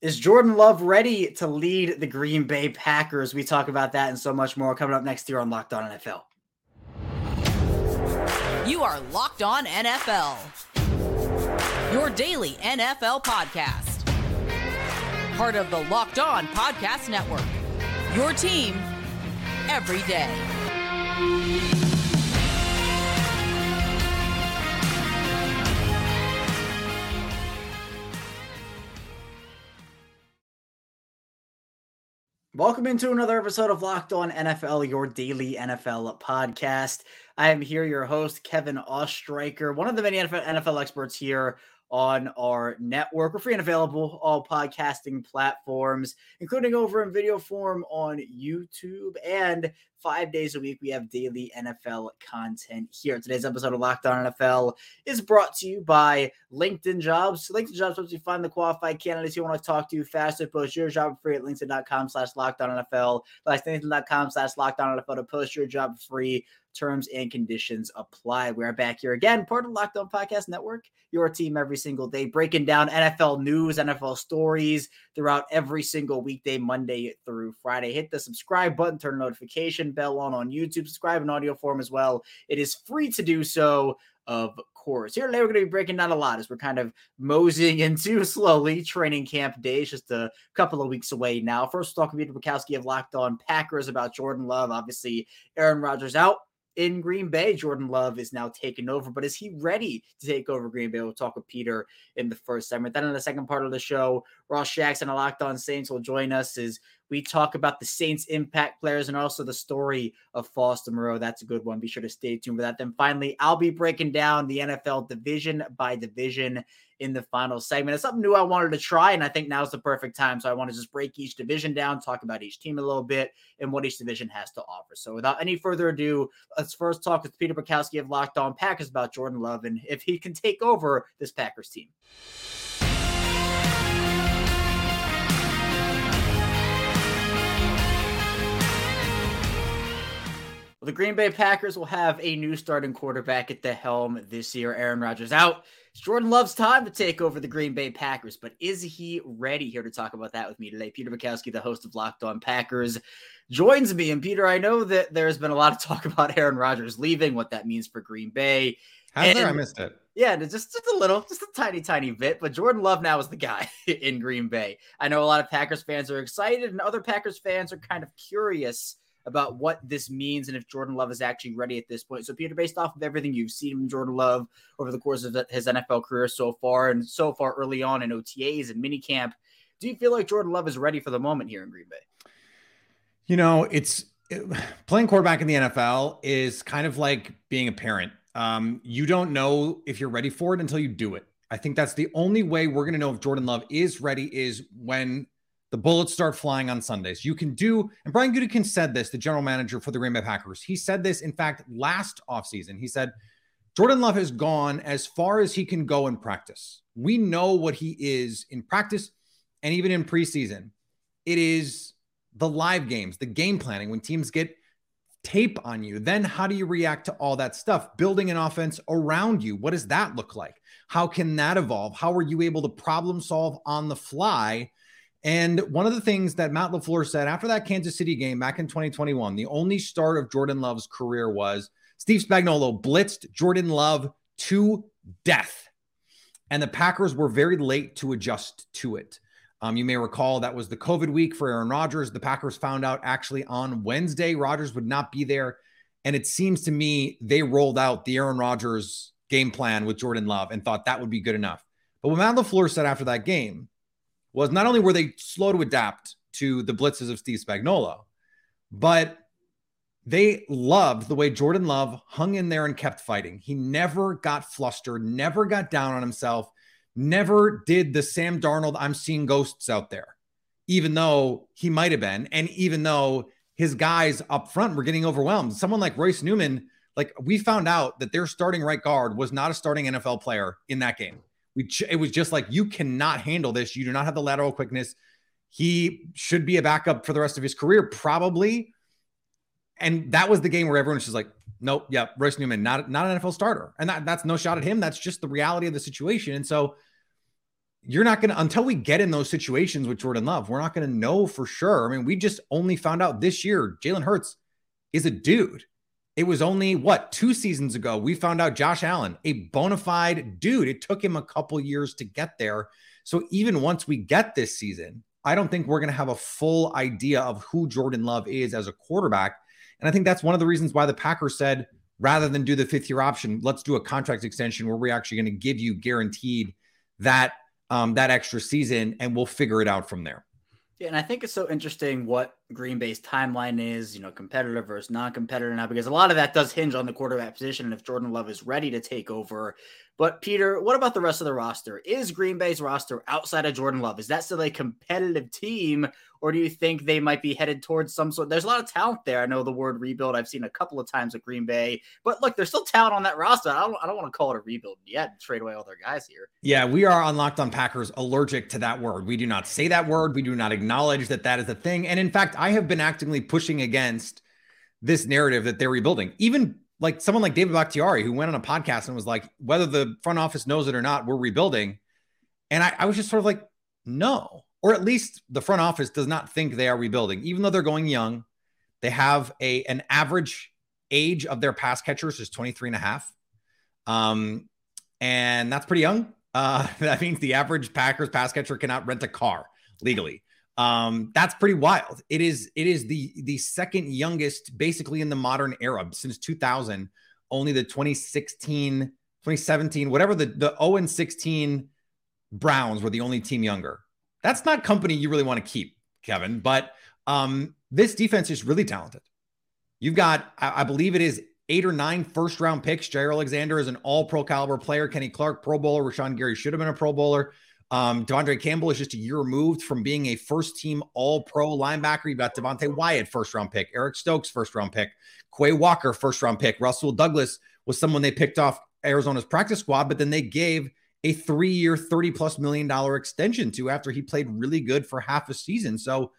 Is Jordan Love ready to lead the Green Bay Packers? We talk about that and so much more coming up next year on Locked On NFL. You are Locked On NFL, your daily NFL podcast. Part of the Locked On Podcast Network, your team every day. Welcome into another episode of Locked On NFL, your daily NFL podcast. I am here, your host, Kevin Oestreicher, one of the many NFL, experts here on our network. We're free and available all podcasting platforms, including over in video form on YouTube. And five days a week, we have daily NFL content here. Today's episode of Locked On NFL is brought to you by LinkedIn Jobs. LinkedIn Jobs helps you find the qualified candidates you want to talk to faster. Post your job free at LinkedIn.com slash Locked On NFL. LinkedIn.com slash Locked On NFL to post your job free Terms and conditions apply. We are back here again, part of Locked On Podcast Network, your team every single day, breaking down NFL news, NFL stories throughout every single weekday, Monday through Friday. Hit the subscribe button, turn the notification bell on on YouTube, subscribe in audio form as well. It is free to do so of course. Here today, we're going to be breaking down a lot as we're kind of moseying into slowly training camp days, just a couple of weeks away now. First, we'll talk with Peter Bukowski of Locked On Packers about Jordan Love. Obviously, Aaron Rodgers out in Green Bay. Jordan Love is now taking over, but is he ready to take over Green Bay? We'll talk with Peter in the first segment. Then in the second part of the show, Ross Jackson, a Locked On Saints, will join us as we talk about the Saints' impact players and also the story of Foster Moreau. That's a good one. Be sure to stay tuned for that. Then finally, I'll be breaking down the NFL division by division in the final segment. It's something new I wanted to try, and I think now's the perfect time. So I want to just break each division down, talk about each team a little bit, and what each division has to offer. So without any further ado, let's first talk with Peter Bukowski of Locked On Packers about Jordan Love and if he can take over this Packers team. The Green Bay Packers will have a new starting quarterback at the helm this year. Aaron Rodgers out. It's Jordan Love's time to take over the Green Bay Packers, but is he ready? Here to talk about that with me today, Peter Bukowski, the host of Locked On Packers, joins me. And Peter, I know that there's been a lot of talk about Aaron Rodgers leaving, what that means for Green Bay. Has there? I missed it. Yeah, just just a little, just a tiny, tiny bit. But Jordan Love now is the guy in Green Bay. I know a lot of Packers fans are excited, and other Packers fans are kind of curious about what this means and if Jordan Love is actually ready at this point. So, Peter, based off of everything you've seen from Jordan Love over the course of his NFL career so far, and so far early on in OTAs and minicamp, do you feel like Jordan Love is ready for the moment here in Green Bay? You know, it's it, playing quarterback in the NFL is kind of like being a parent. Um, you don't know if you're ready for it until you do it. I think that's the only way we're going to know if Jordan Love is ready is when the bullets start flying on Sundays. You can do, and Brian Gutekunst said this, the general manager for the Green Bay Packers. He said this, in fact, last offseason. He said, Jordan Love has gone as far as he can go in practice. We know what he is in practice and even in preseason. It is the live games, the game planning, when teams get tape on you. Then how do you react to all that stuff? Building an offense around you. What does that look like? How can that evolve? How are you able to problem solve on the fly? And one of the things that Matt LaFleur said after that Kansas City game back in 2021, the only start of Jordan Love's career was Steve Spagnuolo blitzed Jordan Love to death. And the Packers were very late to adjust to it. Um, you may recall that was the COVID week for Aaron Rodgers. The Packers found out actually on Wednesday Rodgers would not be there. And it seems to me they rolled out the Aaron Rodgers game plan with Jordan Love and thought that would be good enough. But what Matt LaFleur said after that game was not only were they slow to adapt to the blitzes of Steve Spagnuolo, but they loved the way Jordan Love hung in there and kept fighting. He never got flustered, never got down on himself, never did the Sam Darnold, I'm seeing ghosts out there, even though he might have been. And even though his guys up front were getting overwhelmed, someone like Royce Newman, like we found out that their starting right guard was not a starting NFL player in that game. We it was just like you cannot handle this. You do not have the lateral quickness. He should be a backup for the rest of his career, probably. And that was the game where everyone's just like, nope, yeah, Royce Newman, not not an NFL starter. And that, that's no shot at him. That's just the reality of the situation. And so you're not going to until we get in those situations with Jordan Love, we're not going to know for sure. I mean, we just only found out this year Jalen Hurts is a dude. It was only what two seasons ago we found out Josh Allen, a bona fide dude. It took him a couple years to get there. So even once we get this season, I don't think we're going to have a full idea of who Jordan Love is as a quarterback. And I think that's one of the reasons why the Packers said, rather than do the fifth year option, let's do a contract extension where we're actually going to give you guaranteed that um, that extra season, and we'll figure it out from there. Yeah, and I think it's so interesting what Green Bay's timeline is, you know, competitive versus non-competitive now, because a lot of that does hinge on the quarterback position and if Jordan Love is ready to take over. But Peter, what about the rest of the roster? Is Green Bay's roster outside of Jordan Love? Is that still a competitive team, or do you think they might be headed towards some sort? There's a lot of talent there. I know the word rebuild I've seen a couple of times at Green Bay, but look, there's still talent on that roster. I don't, I don't want to call it a rebuild yet. Trade away all their guys here. Yeah, we are on Locked On Packers allergic to that word. We do not say that word. We do not acknowledge that that is a thing. And in fact, I have been actively pushing against this narrative that they're rebuilding. Even like someone like David Bakhtiari, who went on a podcast and was like, whether the front office knows it or not, we're rebuilding. And I, I was just sort of like, no, or at least the front office does not think they are rebuilding, even though they're going young. They have a an average age of their pass catchers is 23 and a half. Um, and that's pretty young. Uh, that means the average Packers pass catcher cannot rent a car legally. Um, that's pretty wild. It is it is the the second youngest basically in the modern era since 2000. Only the 2016, 2017, whatever the the 0 and 16 Browns were the only team younger. That's not company you really want to keep, Kevin. But um, this defense is really talented. You've got, I, I believe it is eight or nine first round picks. Jaire Alexander is an all pro caliber player. Kenny Clark, Pro Bowler. Rashan Gary should have been a Pro Bowler. Um, De'Vondre Campbell is just a year removed from being a first team all pro linebacker. You've got Devonte Wyatt, first round pick, Eric Stokes, first round pick, Quay Walker, first round pick, Rasul Douglas was someone they picked off Arizona's practice squad, but then they gave a three year, 30 plus million dollar extension to after he played really good for half a season. So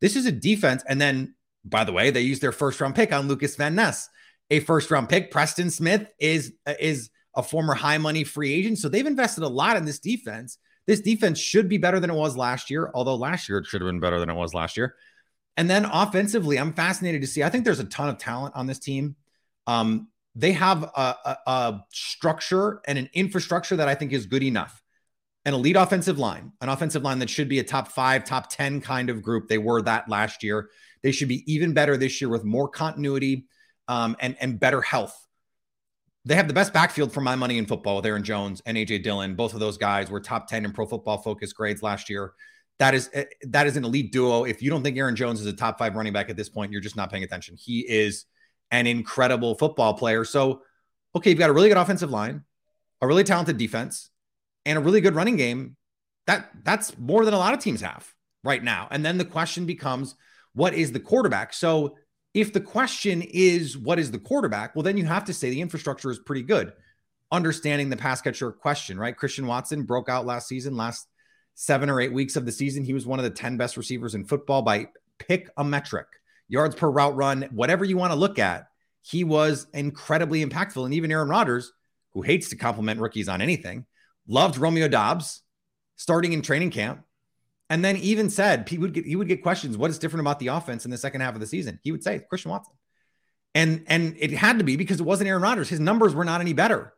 this is a defense. And then, by the way, they used their first round pick on Lucas Van Ness, a first round pick. Preston Smith is, is, a former high money free agent. So they've invested a lot in this defense. This defense should be better than it was last year, although last year it should have been better than it was last year. And then offensively, I'm fascinated to see. I think there's a ton of talent on this team. Um, they have a, a, a structure and an infrastructure that I think is good enough. An elite offensive line, an offensive line that should be a top five, top 10 kind of group. They were that last year. They should be even better this year with more continuity um, and, and better health they have the best backfield for my money in football with Aaron Jones and AJ Dillon. Both of those guys were top 10 in pro football focus grades last year. That is eh, that is an elite duo. If you don't think Aaron Jones is a top five running back at this point, you're just not paying attention. He is an incredible football player. So, okay, you've got a really good offensive line, a really talented defense, and a really good running game. That that's more than a lot of teams have right now. And then the question becomes, what is the quarterback? So if the question is what is the quarterback, well, then you have to say the infrastructure is pretty good. Understanding the pass catcher question, right? Christian Watson broke out last season, last seven or eight weeks of the season. He was one of the 10 best receivers in football by pick a metric, yards per route run, whatever you want to look at. He was incredibly impactful. And even Aaron Rodgers, who hates to compliment rookies on anything, loved Romeo Doubs starting in training camp and then even said he would get he would get questions. What is different about the offense in the second half of the season? He would say Christian Watson, and and it had to be because it wasn't Aaron Rodgers. His numbers were not any better,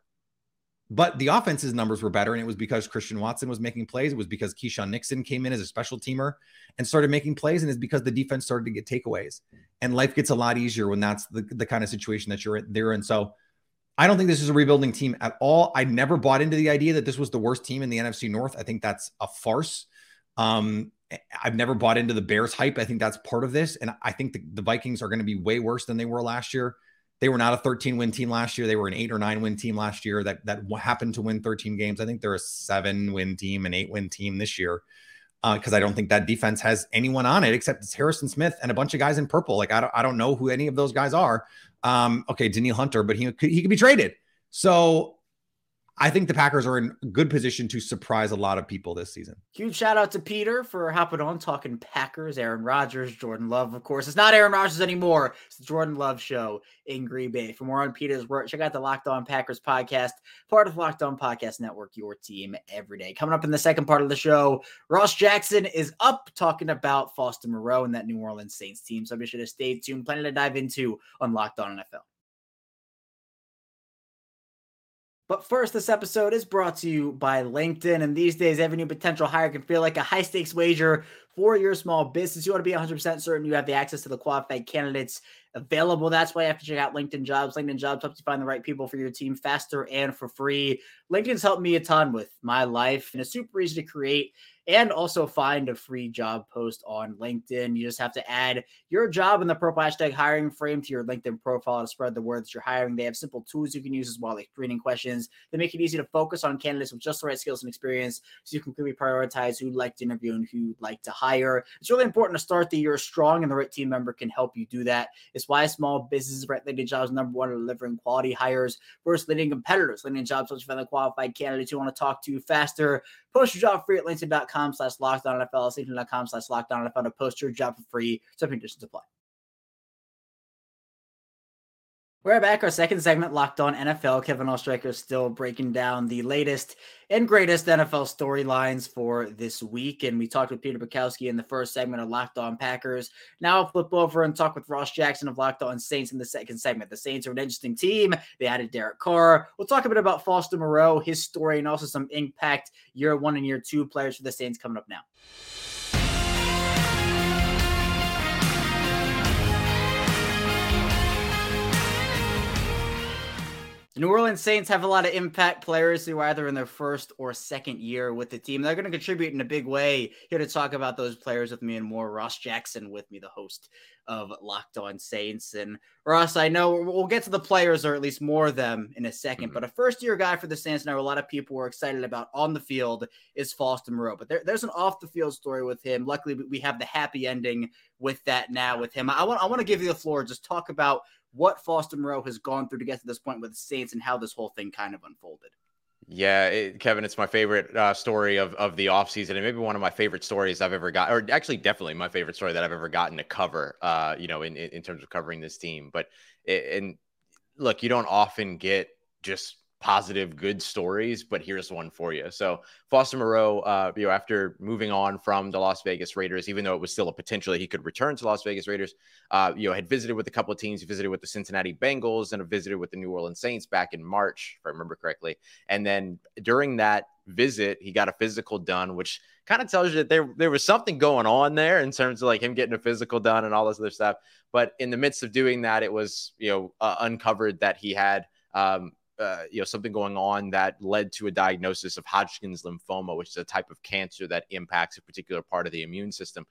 but the offense's numbers were better, and it was because Christian Watson was making plays. It was because Keisean Nixon came in as a special teamer and started making plays, and it's because the defense started to get takeaways. And life gets a lot easier when that's the, the kind of situation that you're there in. So. I don't think this is a rebuilding team at all. I never bought into the idea that this was the worst team in the NFC North. I think that's a farce. Um, I've never bought into the Bears hype. I think that's part of this. And I think the, the Vikings are going to be way worse than they were last year. They were not a 13 win team last year. They were an eight or nine win team last year that, that happened to win 13 games. I think they're a seven win team, an eight win team this year. Because uh, I don't think that defense has anyone on it except it's Harrison Smith and a bunch of guys in purple. Like I don't, I don't know who any of those guys are. Um, okay, Danielle Hunter, but he could, he could be traded. So I think the Packers are in good position to surprise a lot of people this season. Huge shout out to Peter for hopping on talking Packers, Aaron Rodgers, Jordan Love, of course. It's not Aaron Rodgers anymore. It's the Jordan Love show in Green Bay. For more on Peter's work, check out the Locked On Packers podcast, part of Locked On Podcast Network, your team every day. Coming up in the second part of the show, Ross Jackson is up talking about Foster Moreau and that New Orleans Saints team. So be sure to stay tuned. Plenty to dive into on Locked On NFL. But first, this episode is brought to you by LinkedIn. And these days, every new potential hire can feel like a high stakes wager for your small business. You want to be 100% certain you have the access to the qualified candidates available. That's why you have to check out LinkedIn Jobs. LinkedIn Jobs helps you find the right people for your team faster and for free. LinkedIn's helped me a ton with my life, and it's super easy to create and also find a free job post on LinkedIn. You just have to add your job in the purple hashtag hiring frame to your LinkedIn profile to spread the word that you're hiring. They have simple tools you can use as well, like screening questions that make it easy to focus on candidates with just the right skills and experience so you can clearly prioritize who you'd like to interview and who you'd like to hire. It's really important to start the year strong, and the right team member can help you do that. Why small businesses rate LinkedIn jobs number one in delivering quality hires versus leading competitors. LinkedIn jobs helps you find the qualified candidates you want to talk to faster. Post your job free at LinkedIn.com slash lockdown NFL, LinkedIn.com slash lockdown NFL to post your job for free. Some conditions apply. We're back. Our second segment, Locked On NFL. Kevin Oestreicher still breaking down the latest and greatest NFL storylines for this week. And we talked with Peter Bukowski in the first segment of Locked On Packers. Now I'll flip over and talk with Ross Jackson of Locked On Saints in the second segment. The Saints are an interesting team. They added Derek Carr. We'll talk a bit about Foster Moreau, his story, and also some impact year one and year two players for the Saints coming up now. New Orleans Saints have a lot of impact players who are either in their first or second year with the team. They're going to contribute in a big way. Here to talk about those players with me and more, Ross Jackson with me, the host of Locked On Saints. And Ross, I know we'll get to the players or at least more of them in a 2nd mm-hmm. but a first year guy for the Saints now a lot of people were excited about on the field is Foster Moreau. But there, there's an off the field story with him. Luckily, we have the happy ending with that now with him. I want I want to give you the floor. Just talk about what Foster Moreau has gone through to get to this point with the Saints and how this whole thing kind of unfolded. Yeah, it, Kevin, it's my favorite uh, story of, of the offseason and maybe one of my favorite stories I've ever got, or actually definitely my favorite story that I've ever gotten to cover, uh, you know, in, in terms of covering this team. But, and look, you don't often get just positive, good stories, but here's one for you. So Foster Moreau, uh, you know, after moving on from the Las Vegas Raiders, even though it was still a potential he could return to Las Vegas Raiders, uh, you know, had visited with a couple of teams. He visited with the Cincinnati Bengals and a visited with the New Orleans Saints back in March, if I remember correctly. And then during that visit, he got a physical done, which kind of tells you that there there was something going on there in terms of like him getting a physical done and all this other stuff. But in the midst of doing that, it was you know uh, uncovered that he had um, uh, you know something going on that led to a diagnosis of Hodgkin's lymphoma, which is a type of cancer that impacts a particular part of the immune system.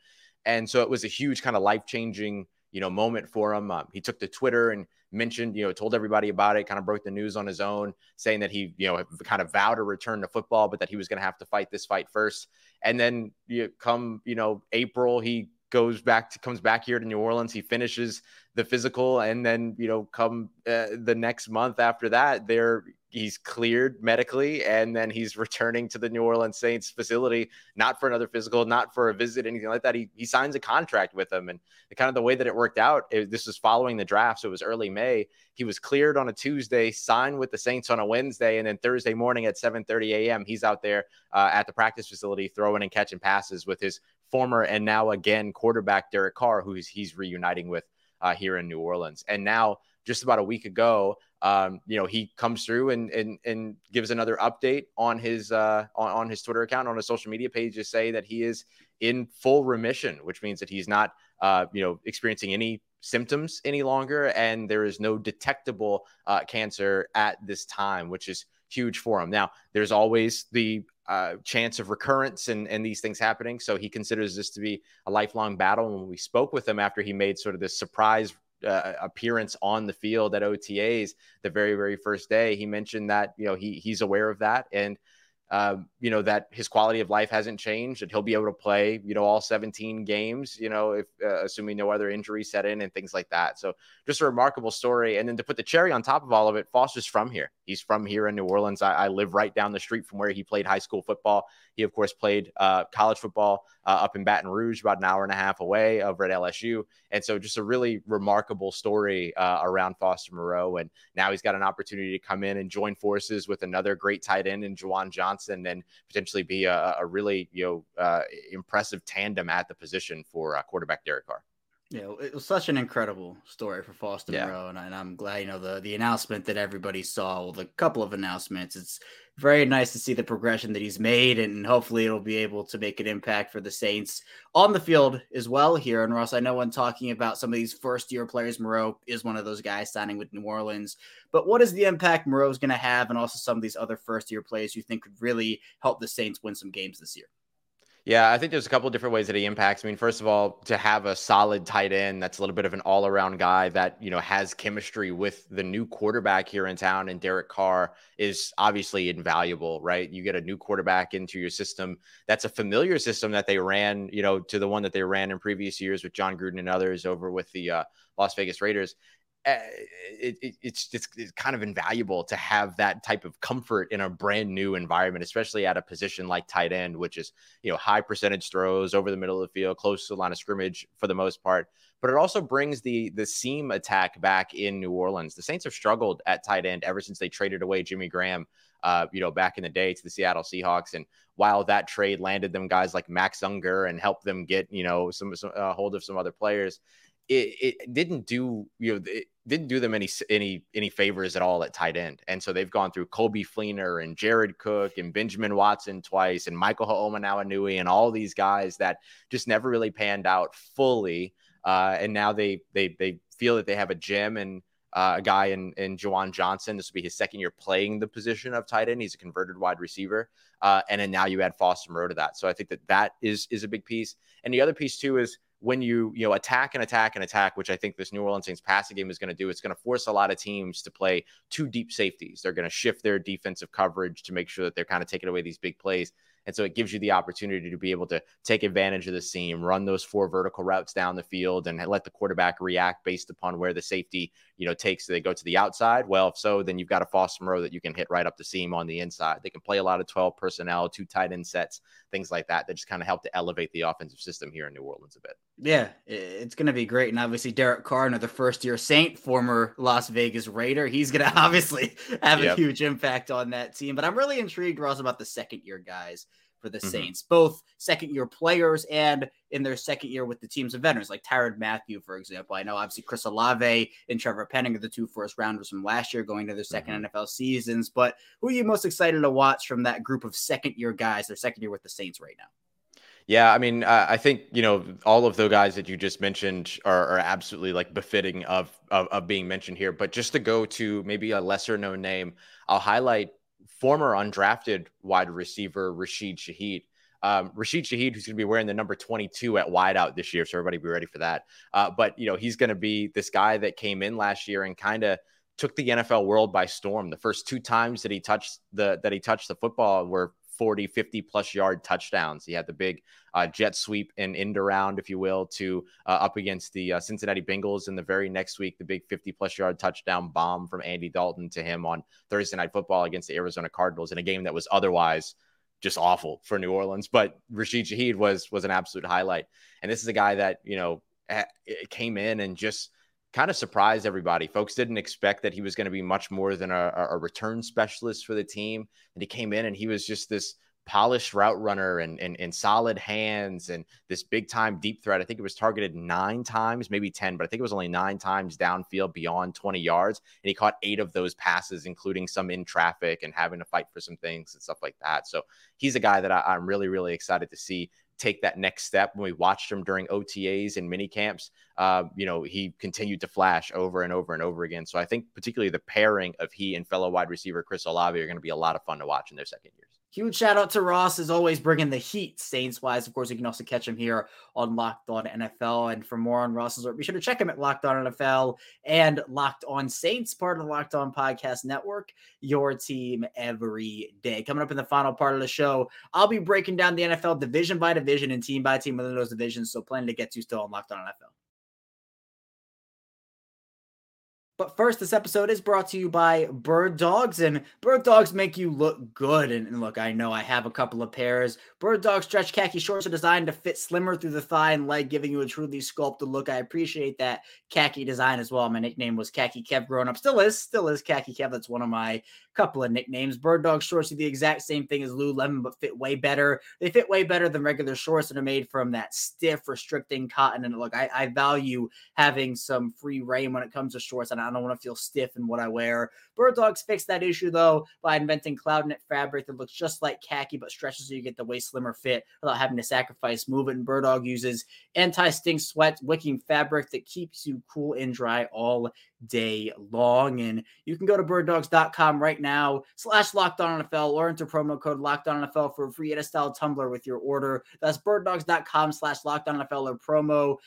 And so it was a huge kind of life changing you know moment for him. Um, he took to Twitter and mentioned you know told everybody about it, kind of broke the news on his own, saying that he you know kind of vowed to return to football, but that he was going to have to fight this fight first. And then you come you know April, he goes back to comes back here to New Orleans. He finishes the physical, and then you know, come uh, the next month after that, there he's cleared medically, and then he's returning to the New Orleans Saints facility, not for another physical, not for a visit, anything like that. He he signs a contract with them, and the, kind of the way that it worked out, it, this was following the draft, so it was early May. He was cleared on a Tuesday, signed with the Saints on a Wednesday, and then Thursday morning at 7:30 a.m. he's out there uh, at the practice facility throwing and catching passes with his former and now again quarterback Derek Carr, who he's, reuniting with uh, here in New Orleans. And now, just about a week ago, um, you know, he comes through and and and gives another update on his uh, on, on his Twitter account, on his social media page, to say that he is in full remission, which means that he's not, uh, you know, experiencing any symptoms any longer, and there is no detectable uh, cancer at this time, which is huge for him. Now, there's always the uh, chance of recurrence and, and these things happening. So he considers this to be a lifelong battle. And when we spoke with him after he made sort of this surprise uh, appearance on the field at OTAs the very, very first day, he mentioned that, you know, he, he's aware of that. And uh, you know, that his quality of life hasn't changed, and he'll be able to play, you know, all 17 games, you know, if uh, assuming no other injuries set in and things like that. So just a remarkable story. And then to put the cherry on top of all of it, Foster's from here. He's from here in New Orleans. I, I live right down the street from where he played high school football. He, of course, played uh, college football up in Baton Rouge, about an hour and a half away over at LSU. And so just a really remarkable story uh, around Foster Moreau. And now he's got an opportunity to come in and join forces with another great tight end in Juwan Johnson and potentially be a, a really, you know, uh, impressive tandem at the position for uh, quarterback Derek Carr. Yeah, it was such an incredible story for Foster yeah. Moreau, and, I, am glad you know the the announcement that everybody saw. Well, the couple of announcements. It's very nice to see the progression that he's made, and hopefully it'll be able to make an impact for the Saints on the field as well. Here, and Ross, I know when talking about some of these first year players, Moreau is one of those guys signing with New Orleans. But what is the impact Moreau's going to have, and also some of these other first year players you think could really help the Saints win some games this year? Yeah, I think there's a couple different ways that he impacts. I mean, first of all, to have a solid tight end that's a little bit of an all-around guy that you know has chemistry with the new quarterback here in town and Derek Carr is obviously invaluable, right? You get a new quarterback into your system that's a familiar system that they ran, you know, to the one that they ran in previous years with Jon Gruden and others over with the uh, Las Vegas Raiders. Eh, it, it, it's just it's kind of invaluable to have that type of comfort in a brand new environment, especially at a position like tight end, which is you know high percentage throws over the middle of the field, close to the line of scrimmage for the most part. But it also brings the the seam attack back in New Orleans. The Saints have struggled at tight end ever since they traded away Jimmy Graham, uh, you know, back in the day to the Seattle Seahawks. And while that trade landed them guys like Max Unger and helped them get you know some, some uh, hold of some other players, it, it didn't do you know it didn't do them any any any favors at all at tight end, and so they've gone through Coby Fleener and Jared Cook and Benjamin Watson twice and Michael Hoomanawanui and all these guys that just never really panned out fully, uh, and now they they they feel that they have a gem and uh, a guy in in Juwan Johnson. This will be his second year playing the position of tight end. He's a converted wide receiver, uh, and then now you add Foster Moreau to that. So I think that that is is a big piece. And the other piece too is when you you know attack and attack and attack, which I think this New Orleans Saints passing game is going to do, it's going to force a lot of teams to play two deep safeties. They're going to shift their defensive coverage to make sure that they're kind of taking away these big plays. And so it gives you the opportunity to be able to take advantage of the seam, run those four vertical routes down the field, and let the quarterback react based upon where the safety, you know, takes. They go to the outside. Well, if so, then you've got a Foster Moreau that you can hit right up the seam on the inside. They can play a lot of 12 personnel, two tight end sets, things like that, that just kind of help to elevate the offensive system here in New Orleans a bit. Yeah, it's going to be great. And obviously, Derek Carr, another first year Saint, former Las Vegas Raider, he's going to obviously have yep. a huge impact on that team. But I'm really intrigued, Ross, about the second year guys for the mm-hmm. Saints, both second year players and in their second year with the teams of veterans, like Tyrann Mathieu, for example. I know obviously Chris Olave and Trevor Penning are the two first rounders from last year going to their 2nd mm-hmm. NFL seasons. But who are you most excited to watch from that group of second year guys, their second year with the Saints right now? Yeah, I mean, uh, I think you know all of the guys that you just mentioned are, are absolutely like befitting of, of, of being mentioned here. But just to go to maybe a lesser known name, I'll highlight former undrafted wide receiver Rashid Shaheed. Um, Rashid Shaheed, who's going to be wearing the number 22 at wideout this year, so everybody be ready for that. Uh, but you know, he's going to be this guy that came in last year and kind of took the NFL world by storm. The first two times that he touched the that he touched the football were 40, 50 plus yard touchdowns. He had the big uh, jet sweep and end around, if you will, to uh, up against the uh, Cincinnati Bengals. And the very next week, the big 50 plus yard touchdown bomb from Andy Dalton to him on Thursday Night Football against the Arizona Cardinals in a game that was otherwise just awful for New Orleans. But Rashid Shaheed was was an absolute highlight. And this is a guy that you know came in and just kind of surprised everybody. Folks didn't expect that he was going to be much more than a, a, return specialist for the team. And he came in and he was just this polished route runner and, and, and solid hands and this big time deep threat. I think it was targeted nine times, maybe 10, but I think it was only nine times downfield beyond 20 yards. And he caught eight of those passes, including some in traffic and having to fight for some things and stuff like that. So he's a guy that I, I'm really, really excited to see take that next step. When we watched him during OTAs and mini camps, uh, you know, he continued to flash over and over and over again. So I think particularly the pairing of he and fellow wide receiver Chris Olave are going to be a lot of fun to watch in their second years. Huge shout out to Ross as always, bringing the heat Saints wise. Of course, you can also catch him here on Locked On NFL. And for more on Ross's work, be sure to check him at Locked On NFL and Locked On Saints, part of the Locked On Podcast Network, your team every day. Coming up in the final part of the show, I'll be breaking down the NFL division by division and team by team within those divisions. So, plenty to get to you still on Locked On NFL. But first, this episode is brought to you by Bird Dogs, and Bird Dogs make you look good. And, look, I know I have a couple of pairs. Bird Dog stretch khaki shorts are designed to fit slimmer through the thigh and leg, giving you a truly sculpted look. I appreciate that khaki design as well. My nickname was Khaki Kev growing up. Still is, still is Khaki Kev. That's one of my couple of nicknames. Bird Dog shorts are the exact same thing as Lululemon, but fit way better. They fit way better than regular shorts that are made from that stiff, restricting cotton. And look, I, I value having some free reign when it comes to shorts, and I don't want to feel stiff in what I wear. Bird Dogs fixed that issue though by inventing cloud knit fabric that looks just like khaki but stretches so you get the way slimmer fit without having to sacrifice movement. And Bird Dog uses anti-stink sweat wicking fabric that keeps you cool and dry all day long. And you can go to birddogs.com right now slash locked on NFL or enter promo code locked on NFL for a free Yeti style tumbler with your order. That's birddogs.com slash locked on NFL or promo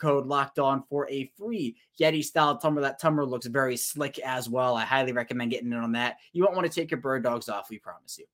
code locked on for a free Yeti style tumbler. That tumbler looks very slick as well. I highly recommend getting in on that. You won't want to take your bird dogs off, we promise you.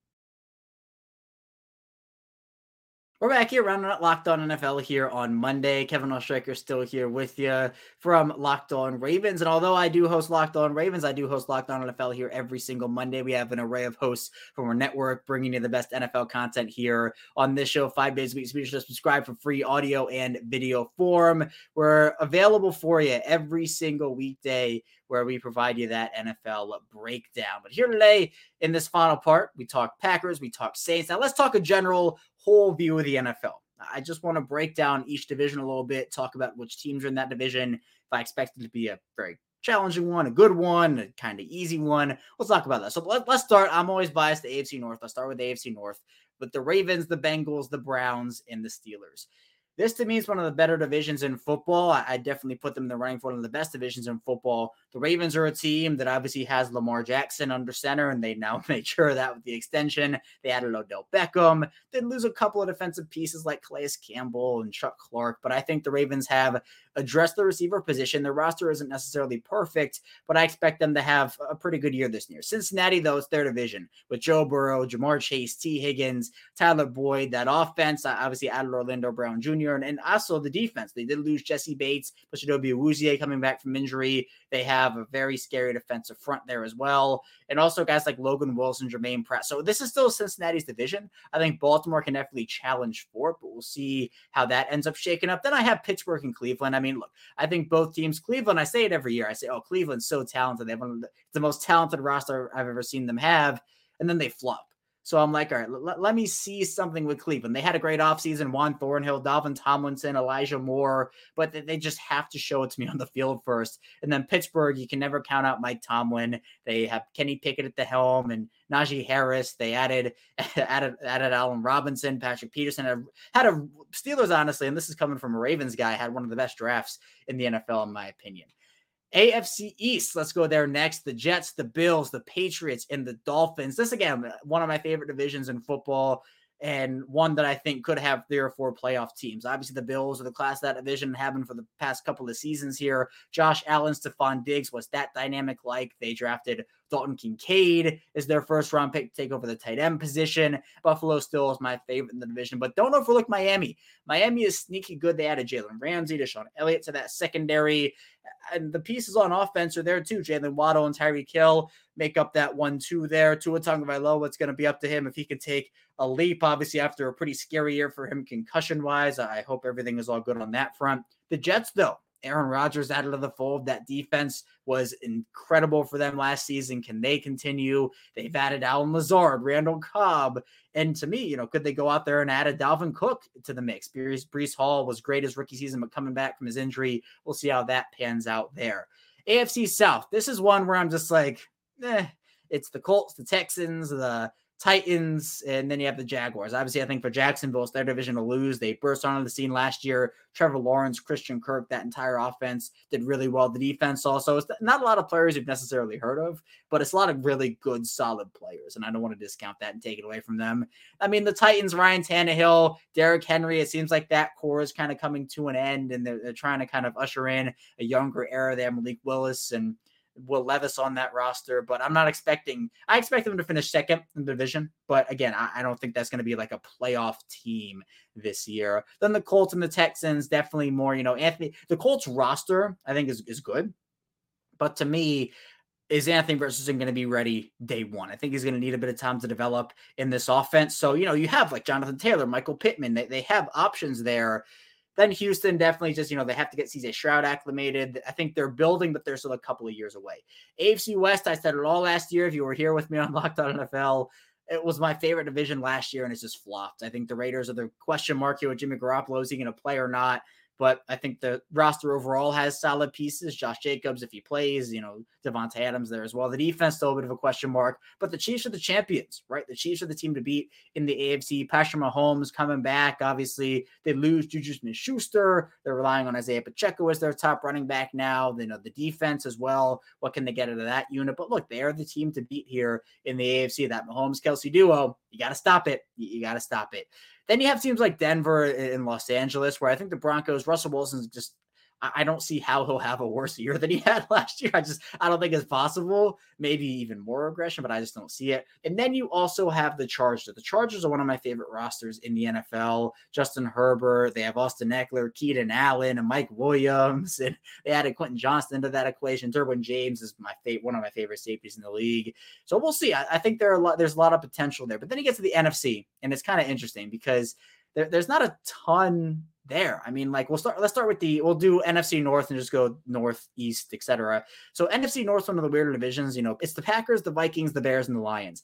We're back here rounding out Locked On NFL here on Monday. Kevin Oestreicher still here with you from Locked On Ravens. And although I do host Locked On Ravens, I do host Locked On NFL here every single Monday. We have an array of hosts from our network bringing you the best NFL content here on this show five days a week. So be sure to subscribe for free audio and video form. We're available for you every single weekday where we provide you that NFL breakdown. But here today in this final part, we talk Packers, we talk Saints. Now let's talk a general whole view of the NFL. I just want to break down each division a little bit, talk about which teams are in that division. If I expect it to be a very challenging one, a good one, a kind of easy one, let's talk about that. So let, us start. I'm always biased to AFC North. I'll start with AFC North, with the Ravens, the Bengals, the Browns, and the Steelers. This to me is one of the better divisions in football. I, I, definitely put them in the running for one of the best divisions in football. The Ravens are a team that obviously has Lamar Jackson under center, and they now made sure that with the extension, they added Odell Beckham. They lose a couple of defensive pieces like Calais Campbell and Chuck Clark, but I think the Ravens have addressed the receiver position. Their roster isn't necessarily perfect, but I expect them to have a pretty good year this year. Cincinnati, though, it's their division with Joe Burrow, Ja'Marr Chase, Tee Higgins, Tyler Boyd. That offense, uh, obviously added Orlando Brown Jr and, and also the defense. They did lose Jessie Bates, but Chidobe Awuzie coming back from injury. They have a very scary defensive front there as well. And also guys like Logan Wilson, Jermaine Pratt. So this is still Cincinnati's division. I think Baltimore can definitely challenge for it, but we'll see how that ends up shaking up. Then I have Pittsburgh and Cleveland. I mean, look, I think both teams, Cleveland, I say it every year. I say, oh, Cleveland's so talented. They have one of the, the most talented roster I've ever seen them have. And then they flop. So I'm like, all right, let, let me see something with Cleveland. They had a great offseason. Juan Thornhill, Dalvin Tomlinson, Elijah Moore, but they just have to show it to me on the field first. And then Pittsburgh, you can never count out Mike Tomlin. They have Kenny Pickett at the helm and Najee Harris. They added added added Allen Robinson, Patrick Peterson. Had, had a Steelers, honestly, and this is coming from a Ravens guy, had one of the best drafts in the NFL, in my opinion. AFC East, let's go there next. The Jets, the Bills, the Patriots, and the Dolphins. This, again, one of my favorite divisions in football and one that I think could have three or four playoff teams. Obviously, the Bills are the class that division having for the past couple of seasons here. Josh Allen, Stefon Diggs, was that dynamic like? They drafted Dalton Kincaid is their first round pick to take over the tight end position. Buffalo still is my favorite in the division, but don't overlook Miami. Miami is sneaky good. They added Jalen Ramsey, DeShon Elliott to that secondary. And the pieces on offense are there too. Jaylen Waddle and Tyreek Hill make up that one two there. Tua Tagovailoa, it's going to be up to him if he can take a leap. Obviously, after a pretty scary year for him concussion wise, I hope everything is all good on that front. The Jets, though, Aaron Rodgers added to the fold. That defense was incredible for them last season. Can they continue? They've added Allen Lazard, Randall Cobb. And to me, you know, could they go out there and add a Dalvin Cook to the mix? Breece, Breece Hall was great his rookie season, but coming back from his injury, we'll see how that pans out there. AFC South. This is one where I'm just like, eh, it's the Colts, the Texans, the Titans, and then you have the Jaguars. Obviously, I think for Jacksonville, it's their division to lose. They burst onto the scene last year. Trevor Lawrence, Christian Kirk, that entire offense did really well. The defense also, it's not a lot of players you've necessarily heard of, but it's a lot of really good, solid players. And I don't want to discount that and take it away from them. I mean, the Titans, Ryan Tannehill, Derrick Henry, it seems like that core is kind of coming to an end, and they're, they're trying to kind of usher in a younger era there. Malik Willis and Will Levis on that roster, but I'm not expecting. I expect them to finish second in the division, but again, I, I don't think that's going to be like a playoff team this year. Then the Colts and the Texans, definitely more. You know, Anthony, the Colts roster, I think is is good, but to me, is Anthony Richardson going to be ready day one? I think he's going to need a bit of time to develop in this offense. So, you know, you have like Jonathan Taylor, Michael Pittman, they, they have options there then Houston definitely just, you know, they have to get CJ Stroud acclimated. I think they're building, but they're still a couple of years away. AFC West, I said it all last year. If you were here with me on Locked On NFL, it was my favorite division last year and it's just flopped. I think the Raiders are the question mark here with Jimmy Garoppolo. Is he going to play or not? But I think the roster overall has solid pieces. Josh Jacobs, if he plays, you know, Davante Adams there as well. The defense still a bit of a question mark, but the Chiefs are the champions, right? The Chiefs are the team to beat in the AFC. Patrick Mahomes coming back. Obviously, they lose Juju Smith-Schuster. They're relying on Isaiah Pacheco as their top running back now. They know the defense as well. What can they get out of that unit? But look, they are the team to beat here in the AFC. That Mahomes Kelsey duo, you got to stop it. You got to stop it. Then you have teams like Denver and Los Angeles, where I think the Broncos, Russell Wilson's just I don't see how he'll have a worse year than he had last year. I just I don't think it's possible. Maybe even more aggression, but I just don't see it. And then you also have the Chargers. The Chargers are one of my favorite rosters in the NFL. Justin Herbert, they have Austin Ekeler, Keenan Allen, and Mike Williams, and they added Quentin Johnston into that equation. Derwin James is my favorite, one of my favorite safeties in the league. So we'll see. I, I think there are a lot. There's a lot of potential there. But then you get to the NFC, and it's kind of interesting because there, there's not a ton there. I mean, like we'll start. Let's start with the. We'll do NFC North and just go North, East, etc. So NFC North, one of the weirder divisions. You know, it's the Packers, the Vikings, the Bears, and the Lions.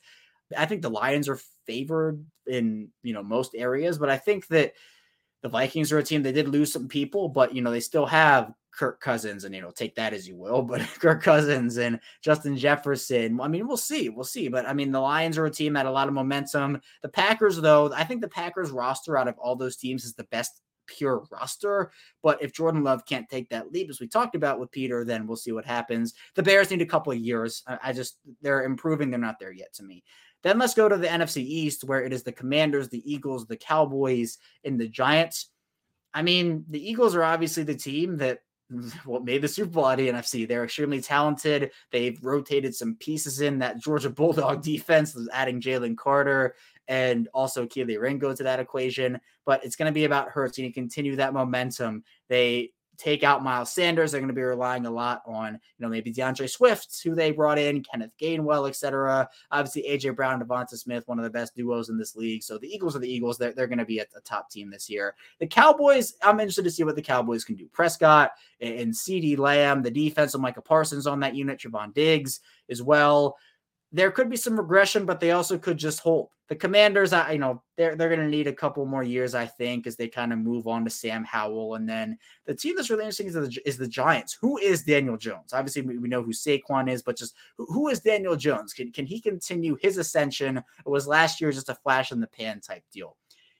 I think the Lions are favored in you know most areas, but I think that the Vikings are a team. They did lose some people, but you know they still have Kirk Cousins, and you know take that as you will. But Kirk Cousins and Justin Jefferson. I mean, we'll see, we'll see. But I mean, the Lions are a team that had a lot of momentum. The Packers, though, I think the Packers roster out of all those teams is the best pure roster. But if Jordan Love can't take that leap, as we talked about with Peter, then we'll see what happens. The Bears need a couple of years. I, just they're improving. They're not there yet to me. Then let's go to the NFC East, where it is the Commanders, the Eagles, the Cowboys, and the Giants. I mean, the Eagles are obviously the team that what made the Super Bowl at the NFC. They're extremely talented. They've rotated some pieces in that Georgia Bulldog defense, adding Jalen Carter and also Kelee Ringo to that equation. But it's going to be about Hurts and continue that momentum. They take out Miles Sanders. They're going to be relying a lot on, you know, maybe D'Andre Swift, who they brought in, Kenneth Gainwell, etc. Obviously, AJ Brown, Devonta Smith, one of the best duos in this league. So the Eagles are the Eagles. They're, they're going to be a, a top team this year. The Cowboys, I'm interested to see what the Cowboys can do. Prescott and, CeeDee Lamb, the defense of Micah Parsons on that unit, Trevon Diggs as well there could be some regression, but they also could just hold. The Commanders, I you know, they're they're going to need a couple more years, I think, as they kind of move on to Sam Howell, and then the team that's really interesting is the, is the Giants. Who is Daniel Jones? Obviously, we, we know who Saquon is, but just who, who is Daniel Jones? Can can he continue his ascension? It was last year just a flash in the pan type deal.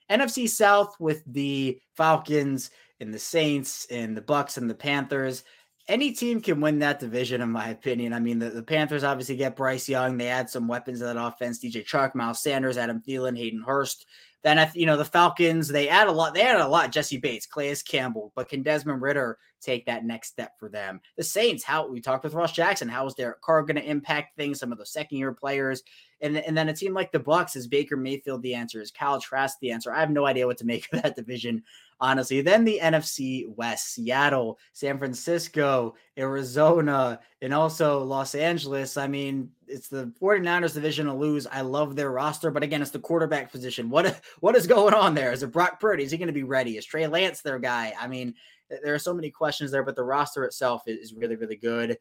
NFC South with the Falcons and the Saints and the Bucks and the Panthers any team can win that division, in my opinion. I mean, the, the Panthers obviously get Bryce Young. They add some weapons to that offense. DJ Chark, Miles Sanders, Adam Thielen, Hayden Hurst. Then, you know, the Falcons, they add a lot. They add a lot. Jessie Bates, Calais Campbell, but can Desmond Ridder take that next step for them? The Saints, how we talked with Ross Jackson. How is Derek Carr going to impact things? Some of the second year players. And, and then a team like the Bucks is Baker Mayfield the answer? Is Kyle Trask the answer? I have no idea what to make of that division honestly. Then the NFC West, Seattle, San Francisco, Arizona, and also Los Angeles. I mean, it's the 49ers division to lose. I love their roster, but again, it's the quarterback position. What what is going on there? Is it Brock Purdy? Is he going to be ready? Is Trey Lance their guy? I mean, there are so many questions there, but the roster itself is really, really good.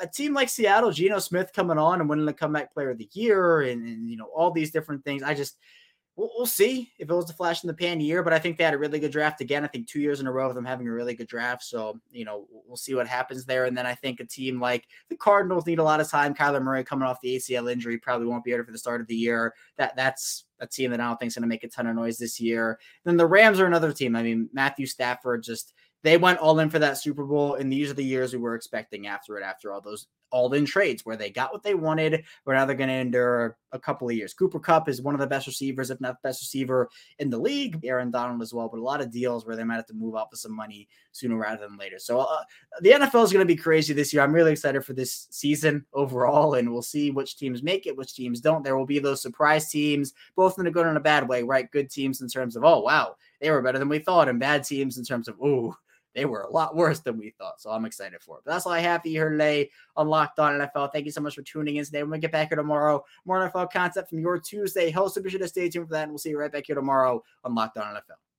A team like Seattle, Geno Smith coming on and winning the comeback player of the year, and, and you know all these different things. I just we'll, we'll see if it was a flash in the pan year, but I think they had a really good draft again. I think two years in a row of them having a really good draft. So, you know, we'll see what happens there. And then I think a team like the Cardinals need a lot of time. Kyler Murray coming off the ACL injury probably won't be here for the start of the year. That that's a team that I don't think is going to make a ton of noise this year. Then the Rams are another team. I mean, Matthew Stafford just they went all in for that Super Bowl, and these are the years we were expecting after it, after all those all in trades where they got what they wanted, but now they're going to endure a couple of years. Cooper Kupp is one of the best receivers, if not the best receiver in the league. Aaron Donald as well, but a lot of deals where they might have to move out for some money sooner rather than later. So uh, the NFL is going to be crazy this year. I'm really excited for this season overall, and we'll see which teams make it, which teams don't. There will be those surprise teams, both in a good and a bad way, right? Good teams in terms of, oh, wow, they were better than we thought, and bad teams in terms of, oh, they were a lot worse than we thought. So I'm excited for it. But that's all I have for you here today on Locked On NFL. Thank you so much for tuning in today. When we get back here tomorrow, more NFL content from your Tuesday host. So be sure to stay tuned for that. And we'll see you right back here tomorrow on Locked On NFL.